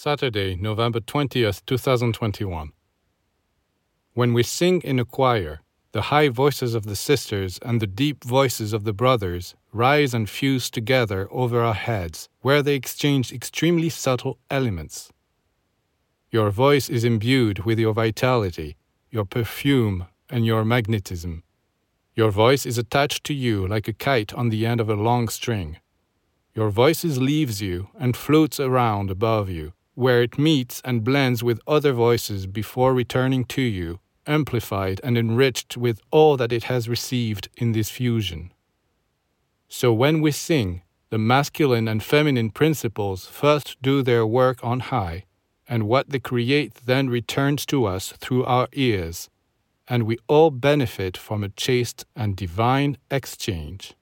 Saturday, November 20th, 2021. When we sing in a choir, the high voices of the sisters and the deep voices of the brothers rise and fuse together over our heads, where they exchange extremely subtle elements. Your voice is imbued with your vitality, your perfume, and your magnetism. Your voice is attached to you like a kite on the end of a long string. Your voice leaves you and floats around above you, where it meets and blends with other voices before returning to you, amplified and enriched with all that it has received in this fusion. So when we sing, the masculine and feminine principles first do their work on high, and what they create then returns to us through our ears, and we all benefit from a chaste and divine exchange.